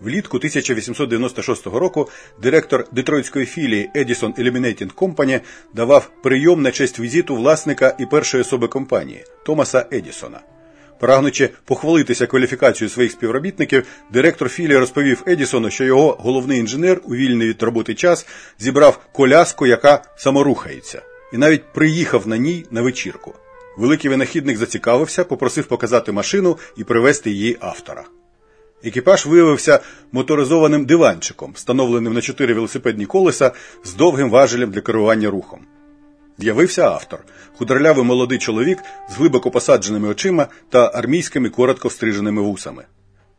Влітку 1896 року директор детройтської філії Edison Illuminating Company давав прийом на честь візиту власника і першої особи компанії Томаса Едісона. Прагнучи похвалитися кваліфікацією своїх співробітників, директор філії розповів Едісону, що його головний інженер у вільний від роботи час зібрав коляску, яка саморухається, і навіть приїхав на ній на вечірку. Великий винахідник зацікавився, попросив показати машину і привезти її автора. Екіпаж виявився моторизованим диванчиком, встановленим на чотири велосипедні колеса з довгим важелем для керування рухом. З'явився автор, худорлявий молодий чоловік з глибоко посадженими очима та армійськими коротко встриженими вусами.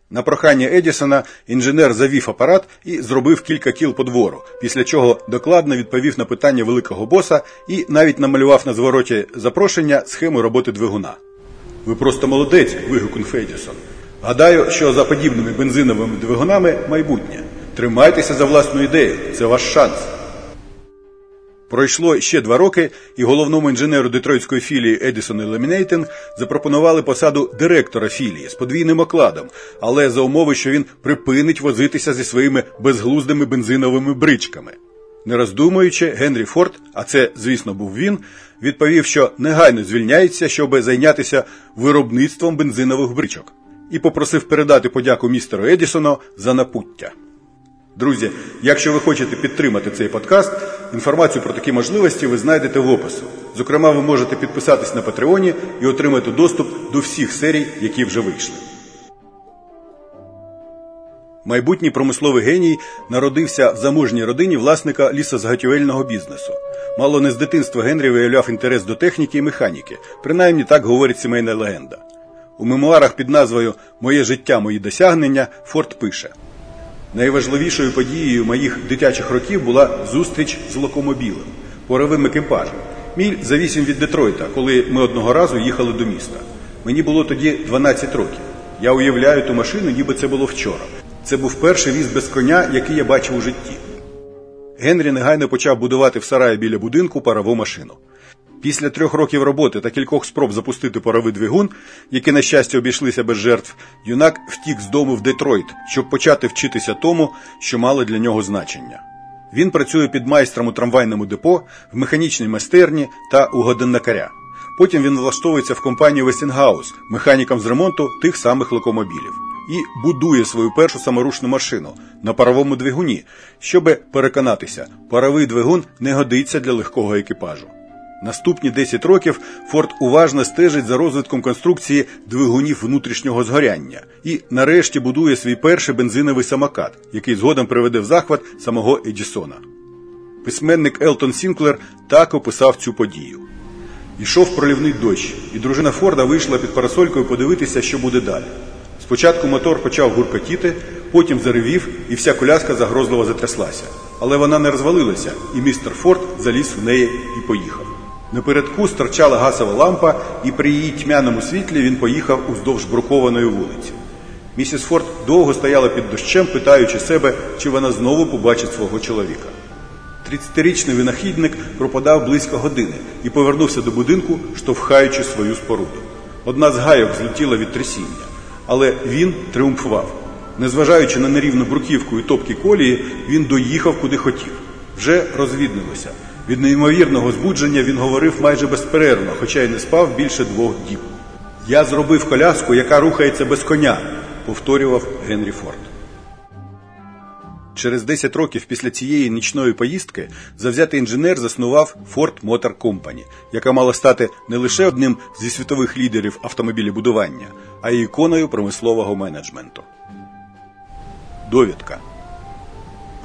На прохання Едісона інженер завів апарат і зробив кілька кіл по двору, після чого докладно відповів на питання великого боса і навіть намалював на звороті запрошення схему роботи двигуна. Ви просто молодець, вигукнув Едісон. Гадаю, що за подібними бензиновими двигунами майбутнє. Тримайтеся за власну ідею, це ваш шанс. Пройшло ще два роки, і головному інженеру детройтської філії Edison Illuminating запропонували посаду директора філії з подвійним окладом, але за умови, що він припинить возитися зі своїми безглуздими бензиновими бричками. Не роздумуючи, Генрі Форд, а це, звісно, був він, відповів, що негайно звільняється, щоб зайнятися виробництвом бензинових бричок, і попросив передати подяку містеру Едісону за напуття. Друзі, якщо ви хочете підтримати цей подкаст, інформацію про такі можливості ви знайдете в опису. Зокрема, ви можете підписатись на Патреоні і отримати доступ до всіх серій, які вже вийшли. Майбутній промисловий геній народився в заможній родині власника лісозаготівельного бізнесу. Мало не з дитинства Генрі виявляв інтерес до техніки і механіки, принаймні так говорить сімейна легенда. У мемуарах під назвою Моє життя, мої досягнення Форд пише. Найважливішою подією моїх дитячих років була зустріч з локомобілем, поровим екіпажем. Міль за вісім від Детройта, коли ми одного разу їхали до міста. Мені було тоді 12 років. Я уявляю ту машину, ніби це було вчора. Це був перший віз без коня, який я бачив у житті. Генрі негайно почав будувати в сараї біля будинку парову машину. Після трьох років роботи та кількох спроб запустити паровий двигун, які, на щастя, обійшлися без жертв, юнак втік з дому в Детройт, щоб почати вчитися тому, що мало для нього значення. Він працює під майстром у трамвайному депо, в механічній майстерні та у годинникаря. Потім він влаштовується в компанію Вестінгаус, механіком з ремонту тих самих локомобілів, і будує свою першу саморушну машину на паровому двигуні, щоб переконатися, паровий двигун не годиться для легкого екіпажу. Наступні 10 років Форд уважно стежить за розвитком конструкції двигунів внутрішнього згоряння і нарешті будує свій перший бензиновий самокат, який згодом приведе в захват самого Едісона. Письменник Елтон Сінклер так описав цю подію. Йшов пролівний дощ, і дружина Форда вийшла під парасолькою подивитися, що буде далі. Спочатку мотор почав гуркотіти, потім заревів, і вся коляска загрозливо затряслася. Але вона не розвалилася, і містер Форд заліз в неї і поїхав. Напередку стирчала гасова лампа, і при її тьмяному світлі він поїхав уздовж брукованої вулиці. Місіс Форд довго стояла під дощем, питаючи себе, чи вона знову побачить свого чоловіка. Тридцятирічний винахідник пропадав близько години і повернувся до будинку, штовхаючи свою споруду. Одна з гайок злетіла від трясіння, але він тріумфував. Незважаючи на нерівну бруківку і топкі колії, він доїхав куди хотів. Вже розвіднилося. Від неймовірного збудження він говорив майже безперервно, хоча й не спав більше двох діб. Я зробив коляску, яка рухається без коня, повторював Генрі Форд. Через 10 років після цієї нічної поїздки завзятий інженер заснував Ford Motor Company, яка мала стати не лише одним зі світових лідерів автомобілебудування, а й іконою промислового менеджменту. Довідка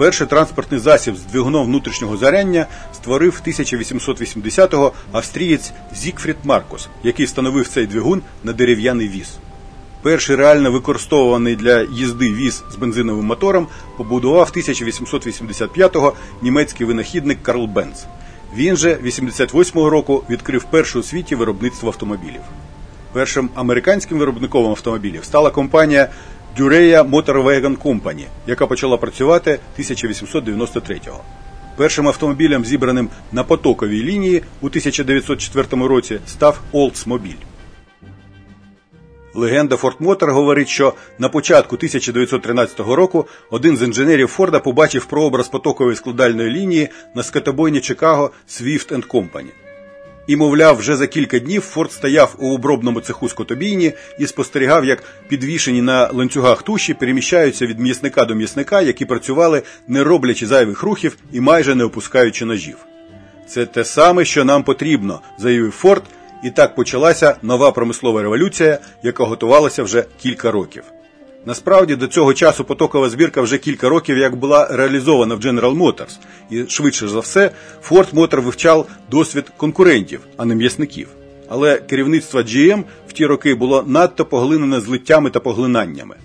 Перший транспортний засіб з двигуном внутрішнього заряння створив 1880-го австрієць Зікфрід Маркус, який встановив цей двигун на дерев'яний віз. Перший реально використовуваний для їзди віз з бензиновим мотором побудував 1885-го німецький винахідник Карл Бенц. Він же 88-го року відкрив перше у світі виробництво автомобілів. Першим американським виробником автомобілів стала компанія Дюрея Motor Wagon Company, яка почала працювати 1893-го. Першим автомобілем, зібраним на потоковій лінії у 1904 році, став Oldsmobile. Легенда Форт Мотор говорить, що на початку 1913 року один з інженерів Форда побачив прообраз потокової складальної лінії на скотобойні Чикаго Swift Company. І, мовляв, вже за кілька днів Форд стояв у обробному цеху скотобійні і спостерігав, як підвішені на ланцюгах туші переміщаються від м'ясника до м'ясника, які працювали, не роблячи зайвих рухів і майже не опускаючи ножів. Це те саме, що нам потрібно, заявив Форд, і так почалася нова промислова революція, яка готувалася вже кілька років. Насправді до цього часу потокова збірка вже кілька років як була реалізована в General Motors, і швидше за все Ford Motor вивчав досвід конкурентів, а не м'ясників. Але керівництво GM в ті роки було надто поглинене злиттями та поглинаннями.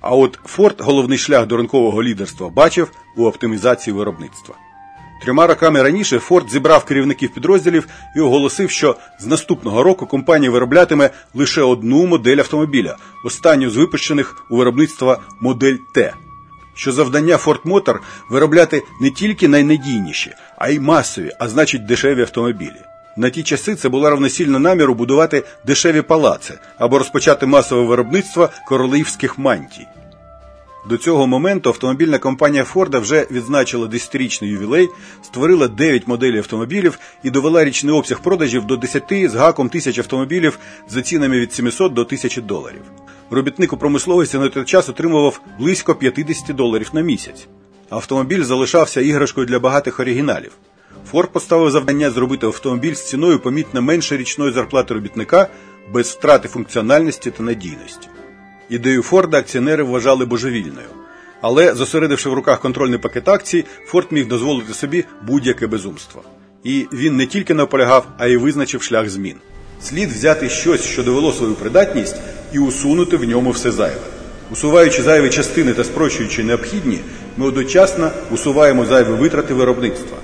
А от Ford головний шлях до ринкового лідерства бачив у оптимізації виробництва. Трьома роками раніше Форд зібрав керівників підрозділів і оголосив, що з наступного року компанія вироблятиме лише одну модель автомобіля, останню з випущених у виробництва модель Т. Що завдання Ford Motor виробляти не тільки найнадійніші, а й масові, а значить дешеві автомобілі. На ті часи це була равносильно наміру будувати дешеві палаци або розпочати масове виробництво королівських мантій. До цього моменту автомобільна компанія Форда вже відзначила 10-річний ювілей, створила 9 моделей автомобілів і довела річний обсяг продажів до 10 з гаком тисяч автомобілів за цінами від 700 до 1000 доларів. Робітник у промисловості на той час отримував близько 50 доларів на місяць. Автомобіль залишався іграшкою для багатих оригіналів. Форд поставив завдання зробити автомобіль з ціною помітно менше річної зарплати робітника без втрати функціональності та надійності. Ідею Форда акціонери вважали божевільною. Але, зосередивши в руках контрольний пакет акцій, Форд міг дозволити собі будь-яке безумство. І він не тільки наполягав, а й визначив шлях змін. Слід взяти щось, що довело свою придатність, і усунути в ньому все зайве. Усуваючи зайві частини та спрощуючи необхідні, ми одночасно усуваємо зайві витрати виробництва.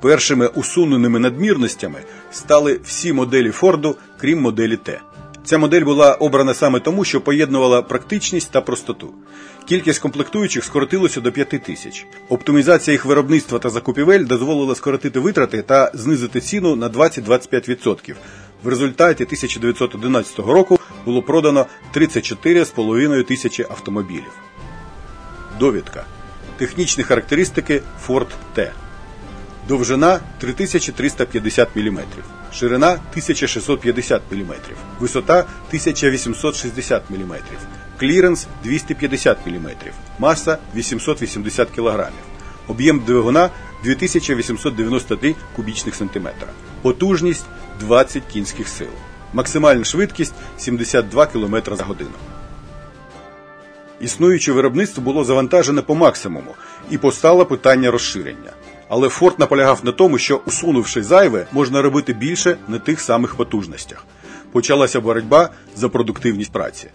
Першими усуненими надмірностями стали всі моделі Форду, крім моделі Т. Ця модель була обрана саме тому, що поєднувала практичність та простоту. Кількість комплектуючих скоротилося до 5 тисяч. Оптимізація їх виробництва та закупівель дозволила скоротити витрати та знизити ціну на 20-25%. В результаті 1911 року було продано 34,5 тисячі автомобілів. Довідка. Технічні характеристики Ford T. Довжина 3350 мм, ширина 1650 мм, висота 1860 мм, кліренс 250 мм, маса 880 кг, об'єм двигуна 2893 кубічних сантиметра, потужність 20 кінських сил, максимальна швидкість 72 км за годину. Існуюче виробництво було завантажене по максимуму і постало питання розширення. Але Форд наполягав на тому, що усунувши зайве, можна робити більше на тих самих потужностях. Почалася боротьба за продуктивність праці.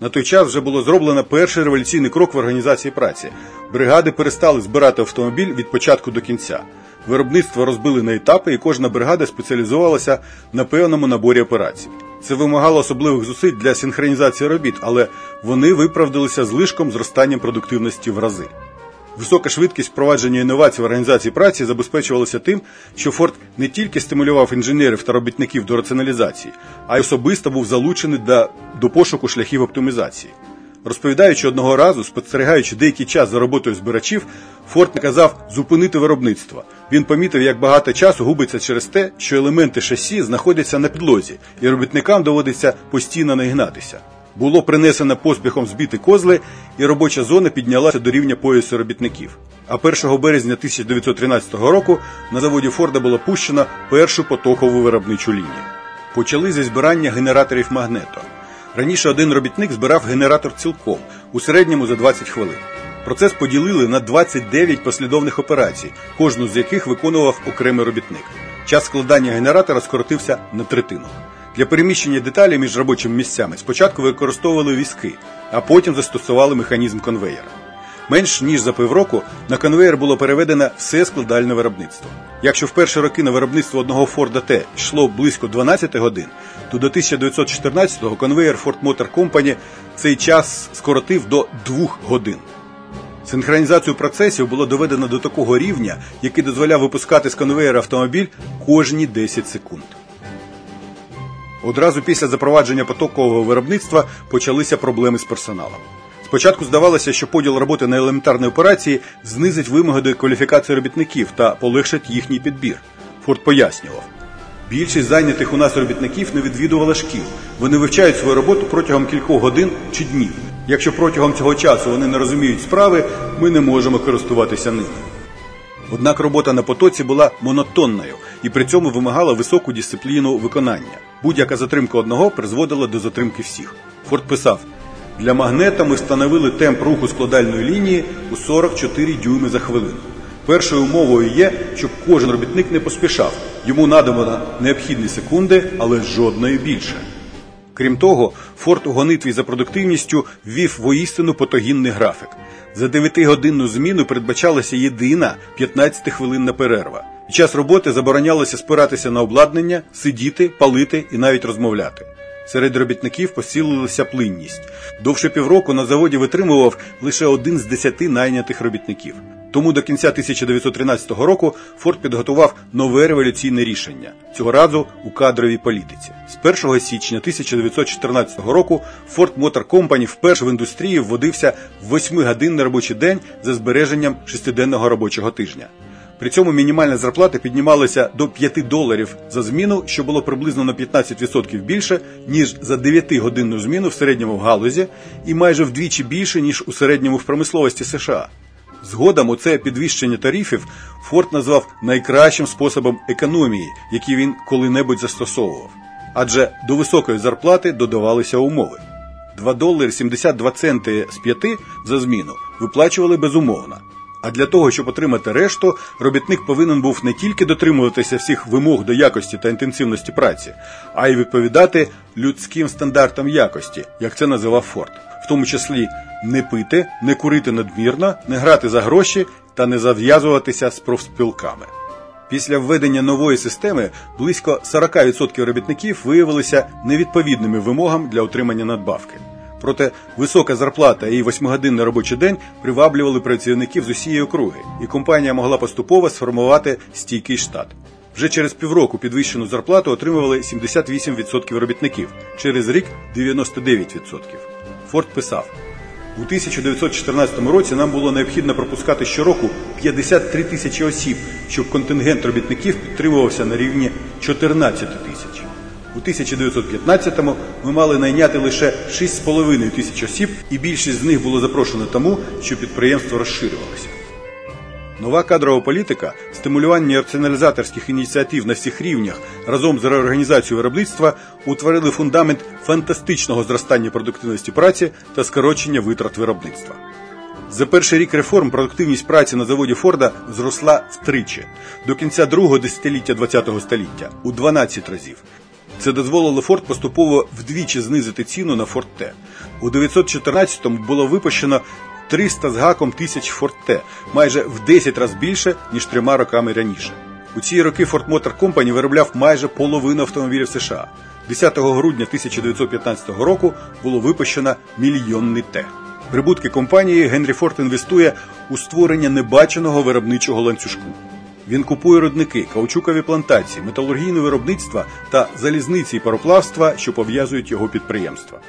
На той час вже було зроблено перший революційний крок в організації праці. Бригади перестали збирати автомобіль від початку до кінця. Виробництво розбили на етапи, і кожна бригада спеціалізувалася на певному наборі операцій. Це вимагало особливих зусиль для синхронізації робіт, але вони виправдалися злишком зростанням продуктивності в рази. Висока швидкість впровадження інновацій в організації праці забезпечувалася тим, що Форд не тільки стимулював інженерів та робітників до раціоналізації, а й особисто був залучений до, до пошуку шляхів оптимізації. Розповідаючи одного разу, спостерігаючи деякий час за роботою збирачів, Форд наказав зупинити виробництво. Він помітив, як багато часу губиться через те, що елементи шасі знаходяться на підлозі, і робітникам доводиться постійно нагинатися. Було принесено поспіхом збіти козли, і робоча зона піднялася до рівня поясу робітників. А 1 березня 1913 року на заводі Форда було пущено першу потокову виробничу лінію. Почали зі збирання генераторів магнето. Раніше один робітник збирав генератор цілком, у середньому за 20 хвилин. Процес поділили на 29 послідовних операцій, кожну з яких виконував окремий робітник. Час складання генератора скоротився на третину. Для переміщення деталей між робочими місцями спочатку використовували візки, а потім застосували механізм конвеєра. Менш ніж за півроку на конвеєр було переведено все складальне виробництво. Якщо в перші роки на виробництво одного Форда Т йшло близько 12 годин, то до 1914-го конвеєр Ford Motor Company цей час скоротив до 2 годин. Синхронізацію процесів було доведено до такого рівня, який дозволяв випускати з конвеєра автомобіль кожні 10 секунд. Одразу після запровадження потокового виробництва почалися проблеми з персоналом. Спочатку здавалося, що поділ роботи на елементарні операції знизить вимоги до кваліфікації робітників та полегшить їхній підбір. Форд пояснював. Більшість зайнятих у нас робітників не відвідувала шкіл. Вони вивчають свою роботу протягом кількох годин чи днів. Якщо протягом цього часу вони не розуміють справи, ми не можемо користуватися ними. Однак робота на потоці була монотонною і при цьому вимагала високу дисципліну виконання. Будь-яка затримка одного призводила до затримки всіх. Форд писав: для магнета ми встановили темп руху складальної лінії у 44 дюйми за хвилину. Першою умовою є, щоб кожен робітник не поспішав. Йому надано необхідні секунди, але жодної більше. Крім того, Форд у гонитві за продуктивністю ввів воістину потогінний графік. За 9-годинну зміну передбачалася єдина 15-хвилинна перерва. Під час роботи заборонялося спиратися на обладнання, сидіти, палити і навіть розмовляти. Серед робітників посілилася плинність. Довше півроку на заводі витримував лише один з десяти найнятих робітників. Тому до кінця 1913 року Форд підготував нове революційне рішення цього разу у кадровій політиці. З 1 січня 1914 року Ford Motor Company вперше в індустрії вводився в 8-годинний робочий день за збереженням шестиденного робочого тижня. При цьому мінімальна зарплата піднімалася до 5 доларів за зміну, що було приблизно на 15% більше, ніж за 9-годинну зміну в середньому в галузі, і майже вдвічі більше, ніж у середньому в промисловості США. Згодом у це підвищення тарифів Форд назвав найкращим способом економії, який він коли-небудь застосовував. Адже до високої зарплати додавалися умови. 2 долари 72 центи з 5 за зміну виплачували безумовно. А для того, щоб отримати решту, робітник повинен був не тільки дотримуватися всіх вимог до якості та інтенсивності праці, а й відповідати людським стандартам якості, як це називав Форд, в тому числі не пити, не курити надмірно, не грати за гроші та не зав'язуватися з профспілками. Після введення нової системи близько 40% робітників виявилися невідповідними вимогам для отримання надбавки. Проте висока зарплата і восьмигодинний робочий день приваблювали працівників з усієї округи, і компанія могла поступово сформувати стійкий штат. Вже через півроку підвищену зарплату отримували 78% робітників, через рік 99%. Форд писав: у 1914 році нам було необхідно пропускати щороку 53 тисячі осіб, щоб контингент робітників підтримувався на рівні 14 тисяч. У 1915-му ми мали найняти лише 6,5 тисяч осіб, і більшість з них було запрошено тому, що підприємство розширювалося. Нова кадрова політика, стимулювання раціоналізаторських ініціатив на всіх рівнях разом з реорганізацією виробництва утворили фундамент фантастичного зростання продуктивності праці та скорочення витрат виробництва. За перший рік реформ продуктивність праці на заводі Форда зросла втричі до кінця другого десятиліття ХХ століття у 12 разів. Це дозволило Форд поступово вдвічі знизити ціну на Форд Т. У 914-му було випущено 300 з гаком тисяч Форд Т, майже в 10 разів більше, ніж трьома роками раніше. У ці роки Ford Motor Company виробляв майже половину автомобілів США. 10 грудня 1915 року було випущено мільйонний Т. Прибутки компанії Генрі Форд інвестує у створення небаченого виробничого ланцюжку. Він купує родники, каучукові плантації, металургійне виробництва та залізниці і пароплавства, що пов'язують його підприємства.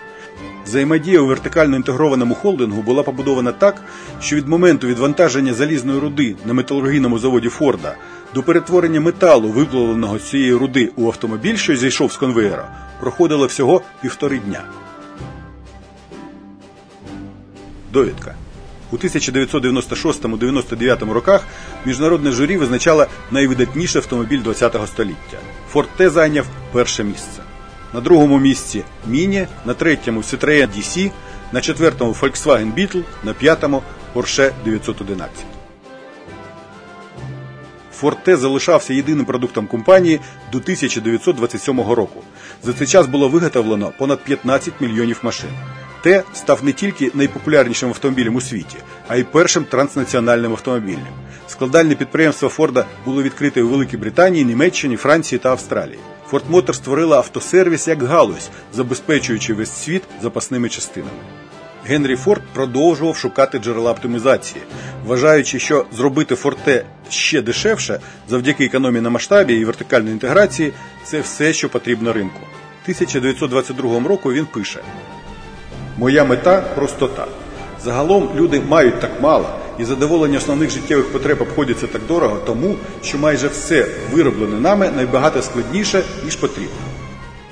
Взаємодія у вертикально інтегрованому холдингу була побудована так, що від моменту відвантаження залізної руди на металургійному заводі Форда до перетворення металу, виплавленого з цієї руди у автомобіль, що зійшов з конвеєра, проходило всього півтори дня. Довідка. У 1996-99 роках міжнародне журі визначало найвидатніший автомобіль ХХ століття. Ford T зайняв перше місце. На другому місці Міні, на третьому Citroën DC, на четвертому Volkswagen Beetle, на п'ятому Porsche 911. Ford T залишався єдиним продуктом компанії до 1927 року. За цей час було виготовлено понад 15 мільйонів машин. Т став не тільки найпопулярнішим автомобілем у світі, а й першим транснаціональним автомобілем. Складальне підприємство Форда було відкрите у Великій Британії, Німеччині, Франції та Австралії. Форд Мотор створила автосервіс як галузь, забезпечуючи весь світ запасними частинами. Генрі Форд продовжував шукати джерела оптимізації, вважаючи, що зробити форте ще дешевше завдяки економії на масштабі і вертикальній інтеграції це все, що потрібно ринку. 1922 року він пише: Моя мета простота. Загалом люди мають так мало, і задоволення основних життєвих потреб обходяться так дорого, тому що майже все вироблене нами найбагато складніше, ніж потрібно.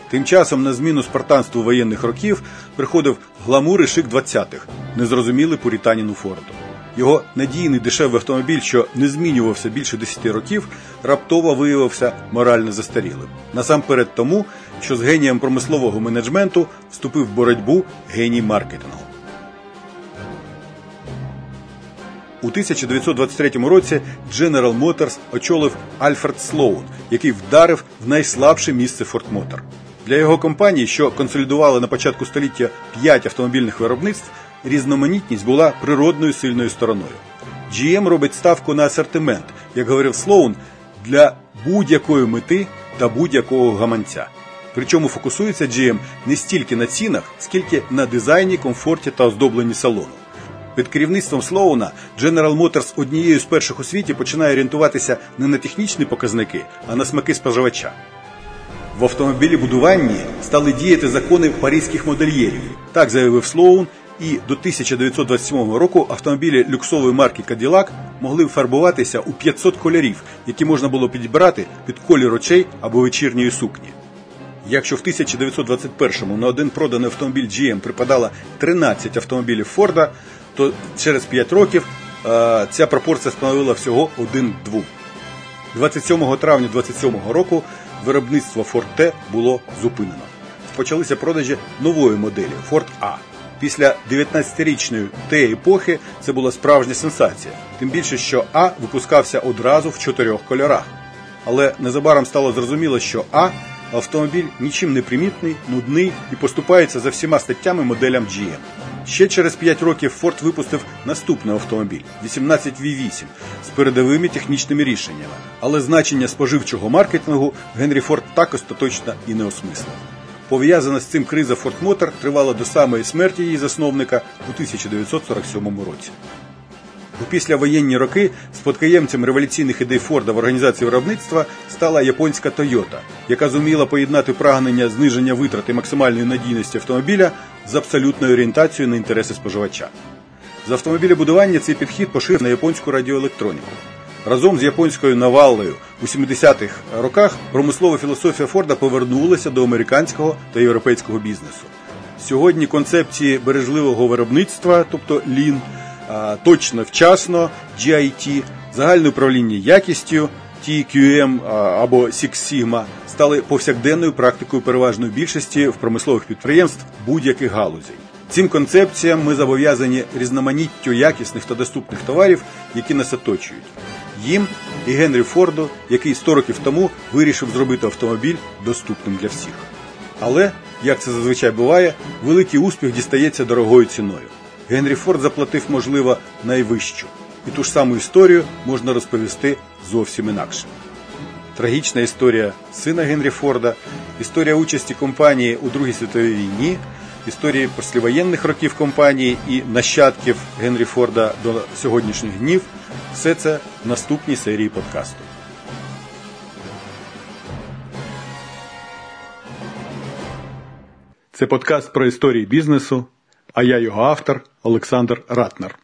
Тим часом на зміну спартанству воєнних років приходив гламур і шик 20-х, незрозумілий пуританіну Форду. Його надійний дешевий автомобіль, що не змінювався більше 10 років, раптово виявився морально застарілим. Насамперед тому, що з генієм промислового менеджменту вступив в боротьбу геній маркетингу. У 1923 році General Motors очолив Альфред Слоун, який вдарив в найслабше місце Ford Motor. Для його компанії, що консолідували на початку століття п'ять автомобільних виробництв, різноманітність була природною сильною стороною. GM робить ставку на асортимент, як говорив Слоун, для будь-якої мети та будь-якого гаманця. Причому фокусується GM не стільки на цінах, скільки на дизайні, комфорті та оздобленні салону. Під керівництвом Слоуна General Motors однією з перших у світі починає орієнтуватися не на технічні показники, а на смаки споживача. В автомобілі будуванні стали діяти закони паризьких модельєрів. Так заявив Слоун, і до 1927 року автомобілі люксової марки Cadillac могли фарбуватися у 500 кольорів, які можна було підібрати під колір очей або вечірньої сукні. Якщо в 1921-му на один проданий автомобіль GM припадало 13 автомобілів Форда, то через 5 років е, ця пропорція становила всього 1 к 2. 27 травня 27 року виробництво Ford T було зупинено. Почалися продажі нової моделі Ford A. Після 19-річної Т епохи це була справжня сенсація, тим більше, що А випускався одразу в чотирьох кольорах. Але незабаром стало зрозуміло, що А автомобіль нічим не примітний, нудний і поступається за всіма статтями моделям GM. Ще через 5 років Ford випустив наступний автомобіль 18 V8 з передовими технічними рішеннями, але значення споживчого маркетингу Генрі Форд так остаточно і не осмислив. Пов'язана з цим криза Motor тривала до самої смерті її засновника у 1947 році. У післявоєнні роки спадкоємцем революційних ідей Форда в організації виробництва стала японська Toyota, яка зуміла поєднати прагнення зниження витрат і максимальної надійності автомобіля з абсолютною орієнтацією на інтереси споживача. З автомобілебудування цей підхід поширив на японську радіоелектроніку. Разом з японською навалою у 70-х роках промислова філософія Форда повернулася до американського та європейського бізнесу. Сьогодні концепції бережливого виробництва, тобто Lean, точно вчасно, GIT, загальне управління якістю, TQM або Six Sigma стали повсякденною практикою переважної більшості в промислових підприємств будь-яких галузей. Цим концепціям ми зобов'язані різноманіттю якісних та доступних товарів, які нас оточують. Їм і Генрі Форду, який 100 років тому вирішив зробити автомобіль доступним для всіх. Але, як це зазвичай буває, великий успіх дістається дорогою ціною. Генрі Форд заплатив, можливо, найвищу. І ту ж саму історію можна розповісти зовсім інакше. Трагічна історія сина Генрі Форда, історія участі компанії у Другій світовій війні, історії післявоєнних років компанії і нащадків Генрі Форда до сьогоднішніх днів все це в наступній серії подкасту. Це подкаст про історії бізнесу, а я його автор Олександр Ратнер.